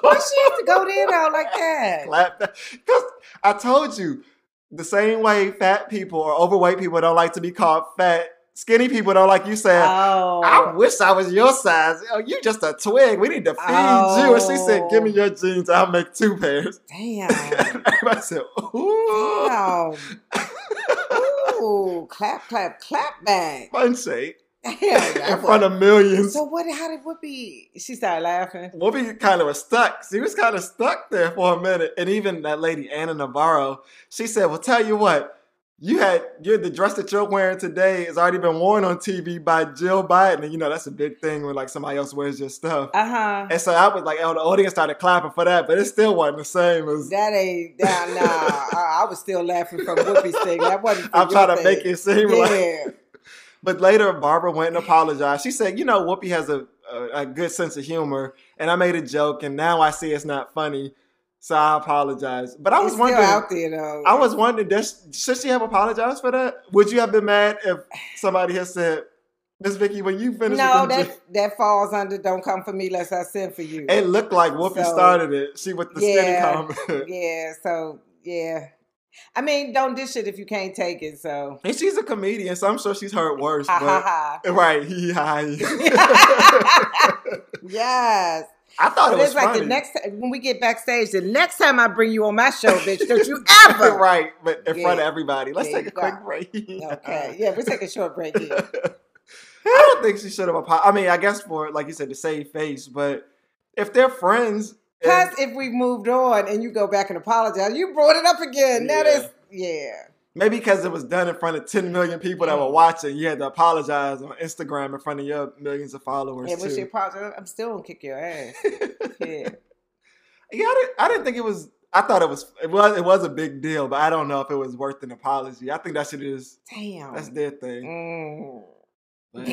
Why she have to go there though like that? clap that. Because I told you, the same way fat people or overweight people don't like to be called fat, skinny people don't like you said, Oh. I wish I was your size. Oh, you just a twig. We need to feed you. And she said, Give me Oh. your jeans. I'll make two pairs. Damn. Everybody said, Ooh. Damn. Ooh. Clap, clap, clap back. Fun shake in front of millions. So what? How did Whoopi? She started laughing. Whoopi kind of was stuck. She was kind of stuck there for a minute. And even that lady, Ana Navarro, she said, Well, tell you what, you had you're the dress that you're wearing today has already been worn on TV by Jill Biden. And you know, that's a big thing when like somebody else wears your stuff. Uh huh. And so I was like, oh, the audience started clapping for that, but it still wasn't the same as That ain't nah, nah. I, I was still laughing from Whoopi's thing. That wasn't. I'm your trying to thing. make it seem like. But later, Barbara went and apologized. She said, you know, Whoopi has a, a, a good sense of humor, and I made a joke, and now I see it's not funny. So I apologize. But I was it's wondering, out there though. I was wondering, does, should she have apologized for that? Would you have been mad if somebody had said, Miss Vicky, when you finish no, with them that that falls under. Don't come for me, lest I send for you. It looked like Whoopi So, started it. She with the yeah, comment. yeah. So yeah. I mean, don't dish it if you can't take it. So and she's a comedian, so I'm sure she's heard worse. ha ha ha. right, he hi. yes. I thought it But was it's like funny. the next time when we get backstage, the next time I bring you on my show, bitch, don't you ever. right, but in front of everybody. Let's There take a quick go. break. Okay. Yeah, we're taking a short break here. I don't think she should have apologized. I mean, I guess for like you said to save face, but if they're friends, Plus, if we moved on and you go back and apologize, you brought it up again. That Yeah. is, yeah. Maybe because it was done in front of 10 million people that were watching, you had to apologize on Instagram in front of your millions of followers Yeah, too. I'm still gonna kick your ass. Yeah. Yeah, I didn't, I didn't think it was. I thought it was. It was. It was a big deal, but I don't know if it was worth an apology. I think that shit is. Damn. That's their thing. Mm. But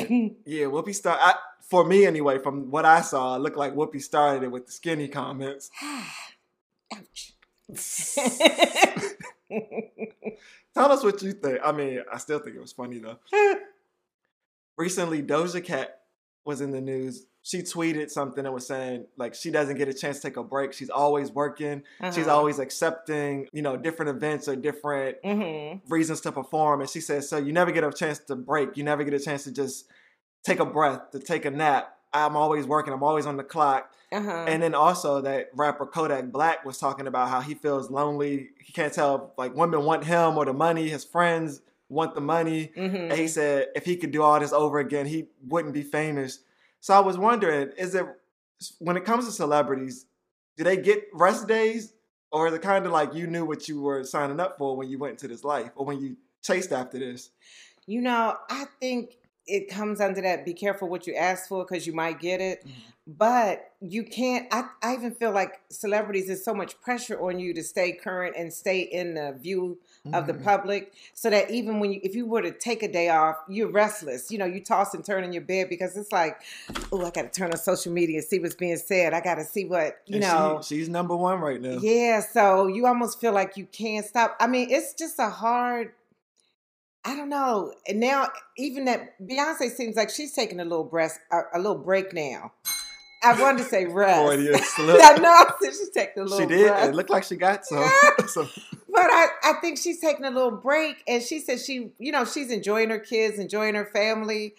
yeah, Whoopi start. I, for me anyway, from what I saw, it looked like Whoopi started it with the skinny comments. Ouch. Tell us what you think. I mean, I still think it was funny though. recently Doja Cat was in the news. She tweeted something that was saying like she doesn't get a chance to take a break. She's always working. She's Uh-huh. always accepting, you know, different events or different Mm-hmm. reasons to perform. And she says, so you never get a chance to break. You never get a chance to just take a breath, to take a nap. I'm always working. I'm always on the clock. Uh-huh. And then also that rapper Kodak Black was talking about how he feels lonely. He can't tell if, like women want him or the money. His friends want the money. mm-hmm. And he said if he could do all this over again, he wouldn't be famous. So I was wondering, is it when it comes to celebrities, do they get rest days? Or is it kind of like you knew what you were signing up for when you went into this life or when you chased after this? You know, I think it comes under that be careful what you ask for because you might get it. Mhm. But you can't, I, I even feel like celebrities, there's so much pressure on you to stay current and stay in the view of the Mhm. public so that even when you, if you were to take a day off, you're restless. You know, you toss and turn in your bed because it's like, oh, I got to turn on social media and see what's being said. I got to see what, you And she- know. she's number one right now. Yeah, so you almost feel like you can't stop. I mean, it's just a hard. I don't know. And now, even that Beyonce seems like she's taking a little breast, a, a little break now. I wanted to say rest. Freudian slip. I know. She's taking a little. She did. break. It looked like she got some. some But I, I think she's taking a little break, and she said she, you know, she's enjoying her kids, enjoying her family.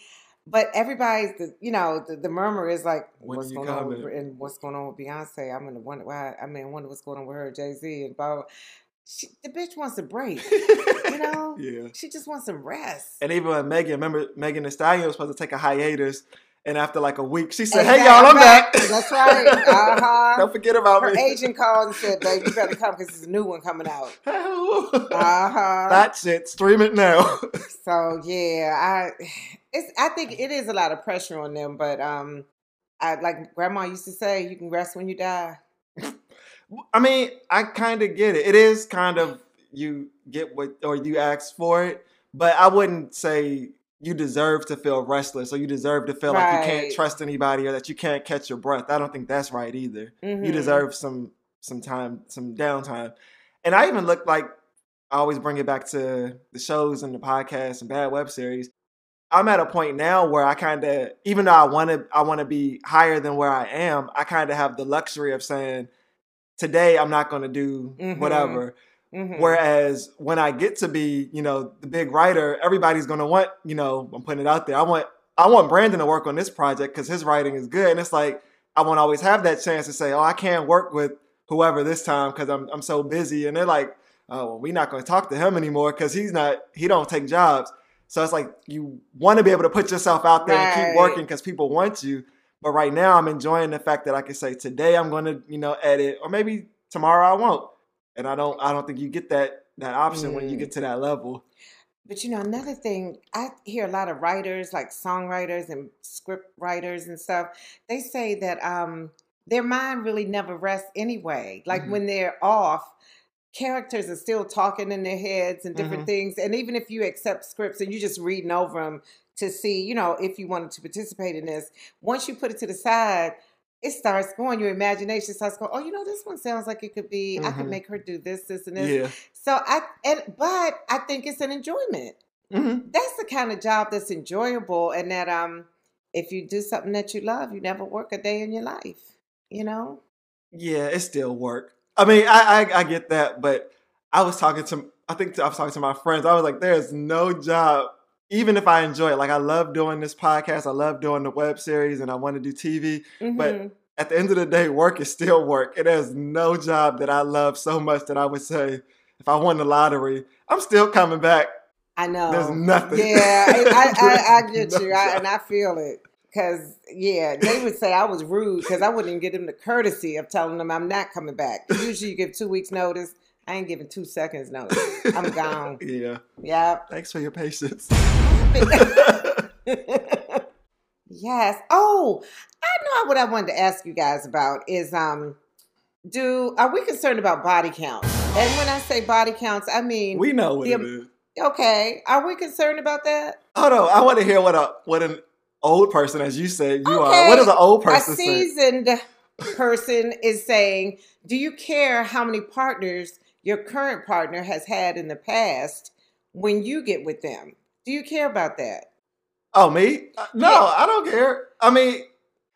But everybody's, the, you know, the, the murmur is like, When what's going on with, and what's going on with Beyonce? I'm gonna wonder why. I mean, I wonder what's going on with her, Jay Z, and blah. blah. She, the bitch wants a break. You know, yeah. she just wants some rest. And even when Megan, remember Megan Thee Stallion was supposed to take a hiatus, and after like a week, she said, "Hey y'all, I'm back. That's right. Uh-huh. Don't forget about Her me." agent called and said, "Baby, you better come because there's a new one coming out." Uh Uh-huh. That's it. Stream it now. So yeah, I it's I think it is a lot of pressure on them, but um I like grandma used to say, you can rest when you die. I mean, I kind of get it. It is kind of you get what or you ask for it, but I wouldn't say you deserve to feel restless or you deserve to feel like you can't trust anybody or that you can't catch your breath. I don't think that's right either. You Mhm. deserve some some time, some downtime. And I even look like I always bring it back to the shows and the podcasts and bad web series. I'm at a point now where I kind of, even though I want to, I want to be higher than where I am. I kind of have the luxury of saying, today I'm not going to do Mhm. whatever. Mhm. Whereas when I get to be, you know, the big writer, everybody's going to want, you know, I'm putting it out there. I want, I want Brandon to work on this project because his writing is good, and it's like I won't always have that chance to say, oh, I can't work with whoever this time because I'm I'm so busy, and they're like, oh, well, we're not going to talk to him anymore because he's not, he don't take jobs. So it's like you want to be able to put yourself out there and keep working because people want you. But right now, I'm enjoying the fact that I can say today I'm going to, you know, edit, or maybe tomorrow I won't. And I don't, I don't think you get that that option when you Mm. get to that level. But you know, another thing, I hear a lot of writers, like songwriters and script writers and stuff, they say that um their mind really never rests anyway. Like Mhm. when they're off, characters are still talking in their heads and different Mhm. things. And even if you accept scripts and you're just reading over them to see, you know, if you wanted to participate in this, once you put it to the side, it starts going, your imagination starts going, oh, you know, this one sounds like it could be, I could Mhm. make her do this, this, and this. Yeah. So I and but I think it's an enjoyment. Mm-hmm. That's the kind of job that's enjoyable and that um if you do something that you love, you never work a day in your life. You know? Yeah, it still work. I mean, I, I I get that, but I was talking to I think I was talking to my friends. I was like, there's no job, even if I enjoy it. Like I love doing this podcast, I love doing the web series, and I want to do TV. But Mhm. at the end of the day, work is still work. And there's no job that I love so much that I would say, if I won the lottery, I'm still coming back. I know. There's nothing. Yeah, I, I, I, I get no you, I, and I feel it. Cause yeah, they would say I was rude because I wouldn't even give them the courtesy of telling them I'm not coming back. Usually, you give two weeks notice. I ain't giving two seconds notice. I'm gone. Yeah. Yeah. Thanks for your patience. yes. Oh, I know what I wanted to ask you guys about is um do are we concerned about body counts? And when I say body counts, I mean we know what the- it is. okay, are we concerned about that? Hold on, I want to hear what a what an old person, as you said, you are. Okay, What does an old A person say? seasoned person is saying, "Do you care how many partners your current partner has had in the past when you get with them? Do you care about that?" Oh, me? Uh, No, Yeah. I don't care. I mean,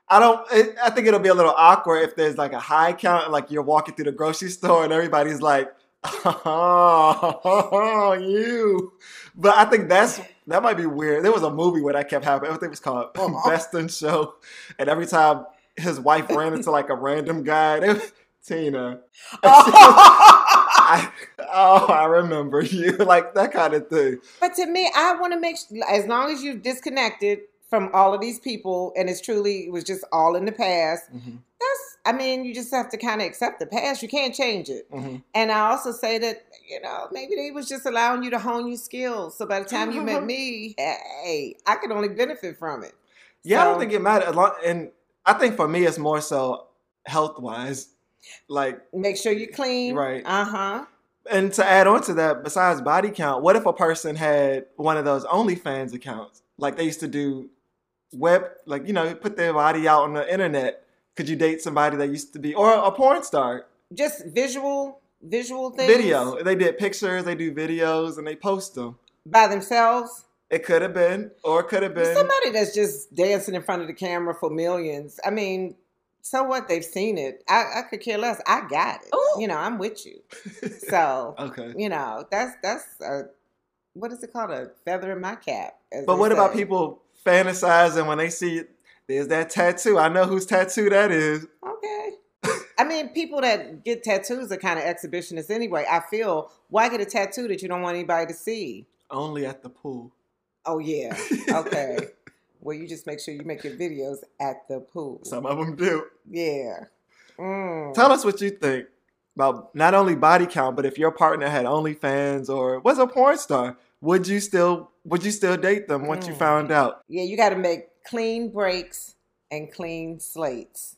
I don't. It, I think it'll be a little awkward if there's like a high count, like you're walking through the grocery store and everybody's like, "Oh, you." But I think that's that might be weird. There was a movie where that kept happening. I think it was called Uh-huh. Best in Show, and every time his wife ran into like a random guy, they was, Tina. I, oh, I remember you like that kind of thing. But to me, I want to make sure, as long as you've disconnected from all of these people and it's truly, it was just all in the past, Mhm, that's, I mean, you just have to kind of accept the past. You can't change it. mhm. And I also say that, you know, maybe they was just allowing you to hone your skills. So by the time you met me, hey, I could only benefit from it. Yeah, I don't think it mattered. And I think for me, it's more so health wise. Like, Make sure you're clean. Right. Uh huh. and to add on to that, besides body count, what if a person had one of those OnlyFans accounts? Like they used to do web, like, you know, put their body out on the internet. Could you date somebody that used to be, or a porn star? Just visual, visual things. Video. They did pictures, they do videos, and they post them. by themselves. It could have been, or it could have been. Somebody that's just dancing in front of the camera for millions. I mean, so what? They've seen it. I, I could care less. I got it. Ooh. You know, I'm with you. So, okay. you know, that's that's a what is it called? A feather in my cap. But what about people fantasizing when they see there's that tattoo? I know whose tattoo that is. Okay. I mean, people that get tattoos are kind of exhibitionists anyway. I feel why get a tattoo that you don't want anybody to see? Only at the pool. Oh yeah. Okay. Well, you just make sure you make your videos at the pool. Some of them do. Yeah. Mm. Tell us what you think about not only body count, but if your partner had OnlyFans or was a porn star, would you still would you still date them once you Mm. found out? Yeah, you got to make clean breaks and clean slates.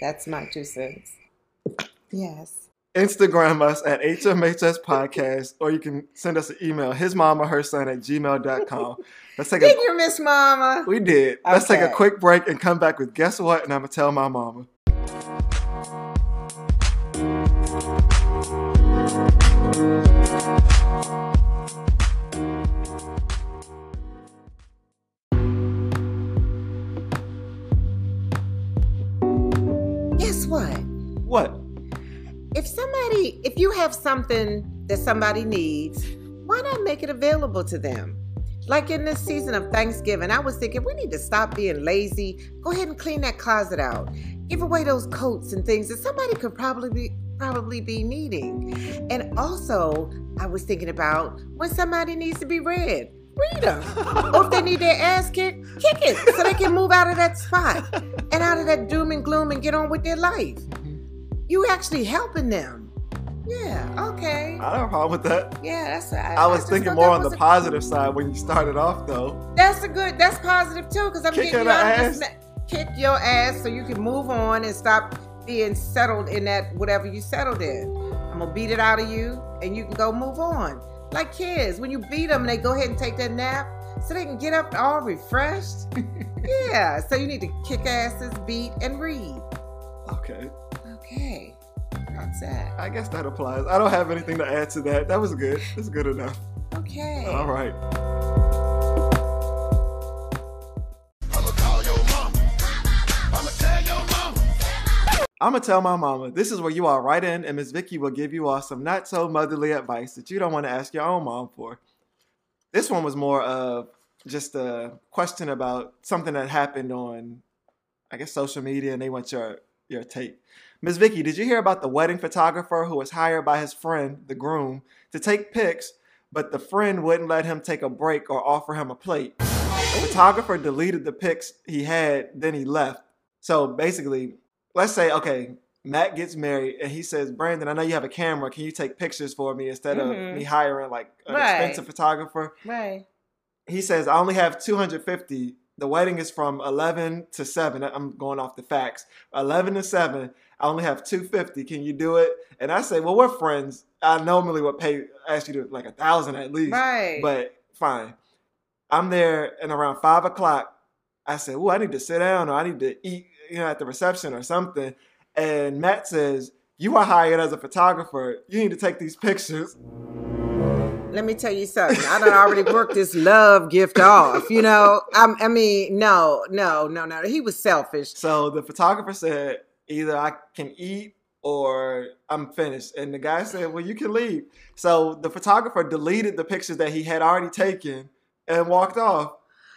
That's my two cents. Yes. Instagram us at HMHS Podcast, or you can send us an email, his or her son at gmail.com. Let's take Did a you miss Mama? we did. Let's take a quick break and come back with guess what? And I'm gonna tell my mama. Guess what? What? If somebody, if you have something that somebody needs, why not make it available to them? Like in this season of Thanksgiving, I was thinking we need to stop being lazy. Go ahead and clean that closet out. Give away those coats and things that somebody could probably be probably be needing. And also, I was thinking about when somebody needs to be read, read them. or if they need their ass kicked, kick it so they can move out of that spot and out of that doom and gloom and get on with their life. You actually helping them. Yeah, okay. I don't have a problem with that. Yeah, that's I, I was just thinking more on the positive side when you started off, though. That's a good. That's positive too, because I'm Kick getting you out of ass. Kick your ass so you can move on and stop being settled in that whatever you settled in. I'm gonna beat it out of you, and you can go move on. Like kids, when you beat them, they go ahead and take that nap so they can get up all refreshed. yeah, so you need to kick asses, beat, and read. Okay, that. I guess that applies. I don't have anything to add to that. That was good. That's good enough. Okay. All right. I'ma call your mama. I'ma tell. I'm gonna tell my mama. This is where you all write in, and Miss Vicky will give you all some not so motherly advice that you don't want to ask your own mom for. This one was more of just a question about something that happened on, I guess, social media, and they want your your take. Miss Vicky, did you hear about the wedding photographer who was hired by his friend, the groom, to take pics, but the friend wouldn't let him take a break or offer him a plate? The photographer deleted the pics he had, then he left. So basically, let's say, okay, Matt gets married and he says, Brandon, I know you have a camera. Can you take pictures for me instead Mhm. of me hiring like an Right. expensive photographer? Right. He says, I only have 250. The wedding is from 11 to 7. I'm going off the facts. 11 to 7. I only have 250. Can you do it? And I say, well, we're friends. I normally would pay, ask you to like a thousand at least. Right. But fine. I'm there and around five o'clock, I said, Oh, I need to sit down or I need to eat, you know, at the reception or something. And Matt says, You are hired as a photographer. You need to take these pictures. Let me tell you something. I done already worked this love gift off. You know, I'm, I mean, no, no, no, no. He was selfish. So the photographer said either I can eat or I'm finished. And the guy said, Well, you can leave. So the photographer deleted the pictures that he had already taken and walked off.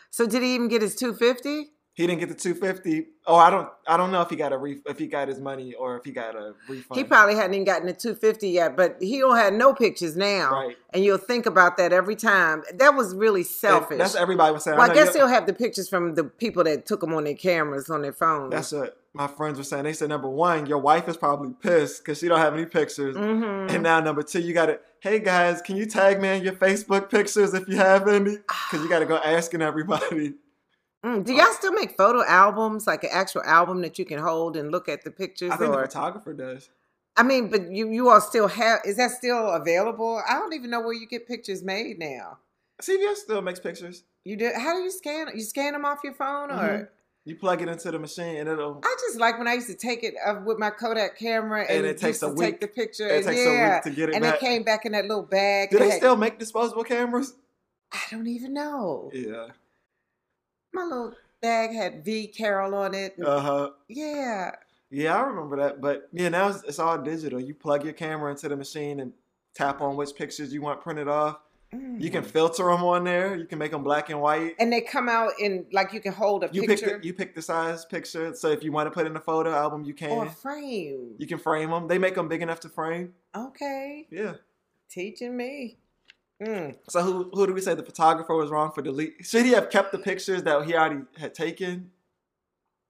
So did he even get his two fifty? He didn't get the 250. Oh, I don't I don't know if he got a ref- if he got his money or if he got a refund. He probably hadn't even gotten the two fifty yet, but he don't have no pictures now. Right. And you'll think about that every time. That was really And selfish. That's everybody was saying. well, I know guess he'll have the pictures from the people that took them on their cameras on their phones. That's what my friends were saying. They said number one, your wife is probably pissed because she don't have any pictures. hmm And now number two, you got to, hey guys, can you tag me in your Facebook pictures if you have any? Because you got to go asking everybody. Mm, do y'all still make photo albums, like an actual album that you can hold and look at the pictures? I think the photographer does. I mean, but you you all still have? Is that still available? I don't even know where you get pictures made now. CVS still makes pictures. You do? How do you scan? You scan them off your phone, or Mhm. You plug it into the machine and it'll. I just like when I used to take it uh, with my Kodak camera and, And it takes a take the picture. And it takes a yeah. week to get it and back. it came back in that little bag. Do they had- still make disposable cameras? I don't even know. Yeah. My little bag had V Carol on it. Uh huh. yeah. Yeah, I remember that. But yeah, now it's, it's all digital. You plug your camera into the machine and tap on which pictures you want printed off. You can Mhm. filter them on there. You can make them black and white. And they come out in like you can hold a You pick picture the, you pick the size picture. So if you want to put in a photo album, you can. a frame. You can frame them. They make them big enough to frame. Okay, Yeah. teaching me. Mm. So who who do we say the photographer was wrong for delete? Should he have kept the pictures that he already had taken?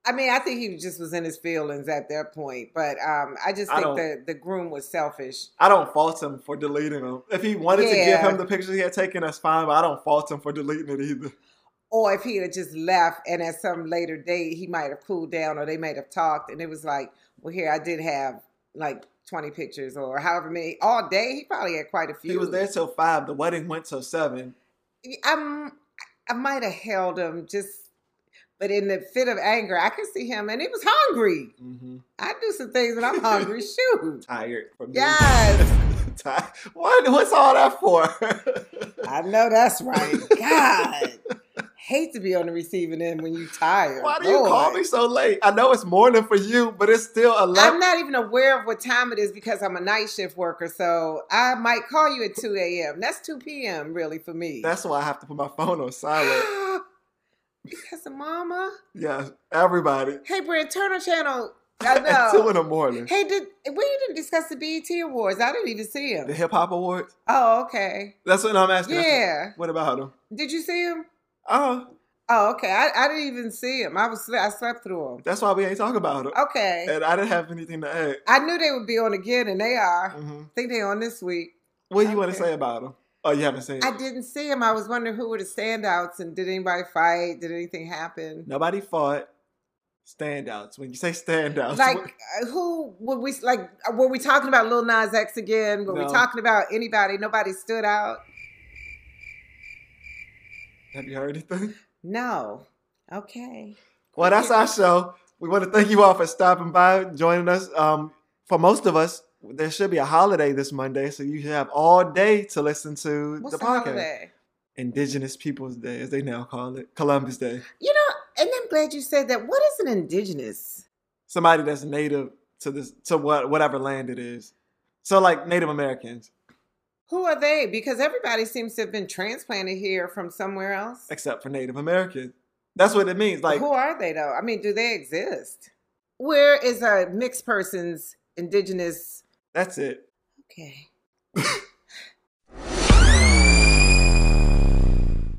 I mean, I think he just was in his feelings at that point, but um, I just think don't- the the groom was selfish. I don't fault him for deleting them. If he wanted to give him the pictures he had taken, that's fine. But I don't fault him for deleting it either. Or if he had just left and at some later date he might have cooled down or they might have talked and it was like, well, here I did have like 20 pictures or however many all day. He probably had quite a few. He was there till five. The wedding went till seven. I'm, I might have held him just, but in the fit of anger, I could see him and he was hungry. Mm-hmm. I do some things when I'm hungry. Shoot. Tired from me. Yes. Tired. What? What's all that for? I know that's right. God. Hate to be on the receiving end when you're tired. Why do you call me so late? I know it's morning for you, but it's still a late. I'm not even aware of what time it is because I'm a night shift worker. So I might call you at 2 a.m. That's 2 p.m. really for me. That's why I have to put my phone on silent. because of mama. Yeah, everybody. Hey, Brent, turn on channel. I At two in the morning. hey, did we didn't discuss the BET Awards? I didn't even see them. The hip hop awards. Oh, okay. That's what I'm asking. Yeah. What about them? Did you see him? Oh, Oh, okay. I, I didn't even see him. I was I slept through him. that's why we ain't talking about them. Okay. And I didn't have anything to add. I knew they would be on again, and they are. hmm I think they're on this week. What do you want to say about them? Oh, you haven't seen. I didn't see him. I was wondering who were the standouts, and did anybody fight? Did anything happen? Nobody fought. Standouts. When you say standouts, Like what- uh, who were we? Like were we talking about Lil Nas X again? Were we talking about anybody? Nobody stood out. have you heard anything? No. Okay. Well, that's our show. We want to thank you all for stopping by, joining us. Um, for most of us, there should be a holiday this Monday, so you should have all day to listen to What's the the, podcast. holiday? Indigenous Peoples Day, as they now call it, Columbus Day. You know, and I'm glad you said that. What is an indigenous? Somebody that's native to this, to what whatever land it is. So, like Native Americans, Who are they? Because everybody seems to have been transplanted here from somewhere else. except for Native Americans. That's what it means. Like, Who are they though? I mean, do they exist? Where is a mixed person's indigenous? That's it. Okay.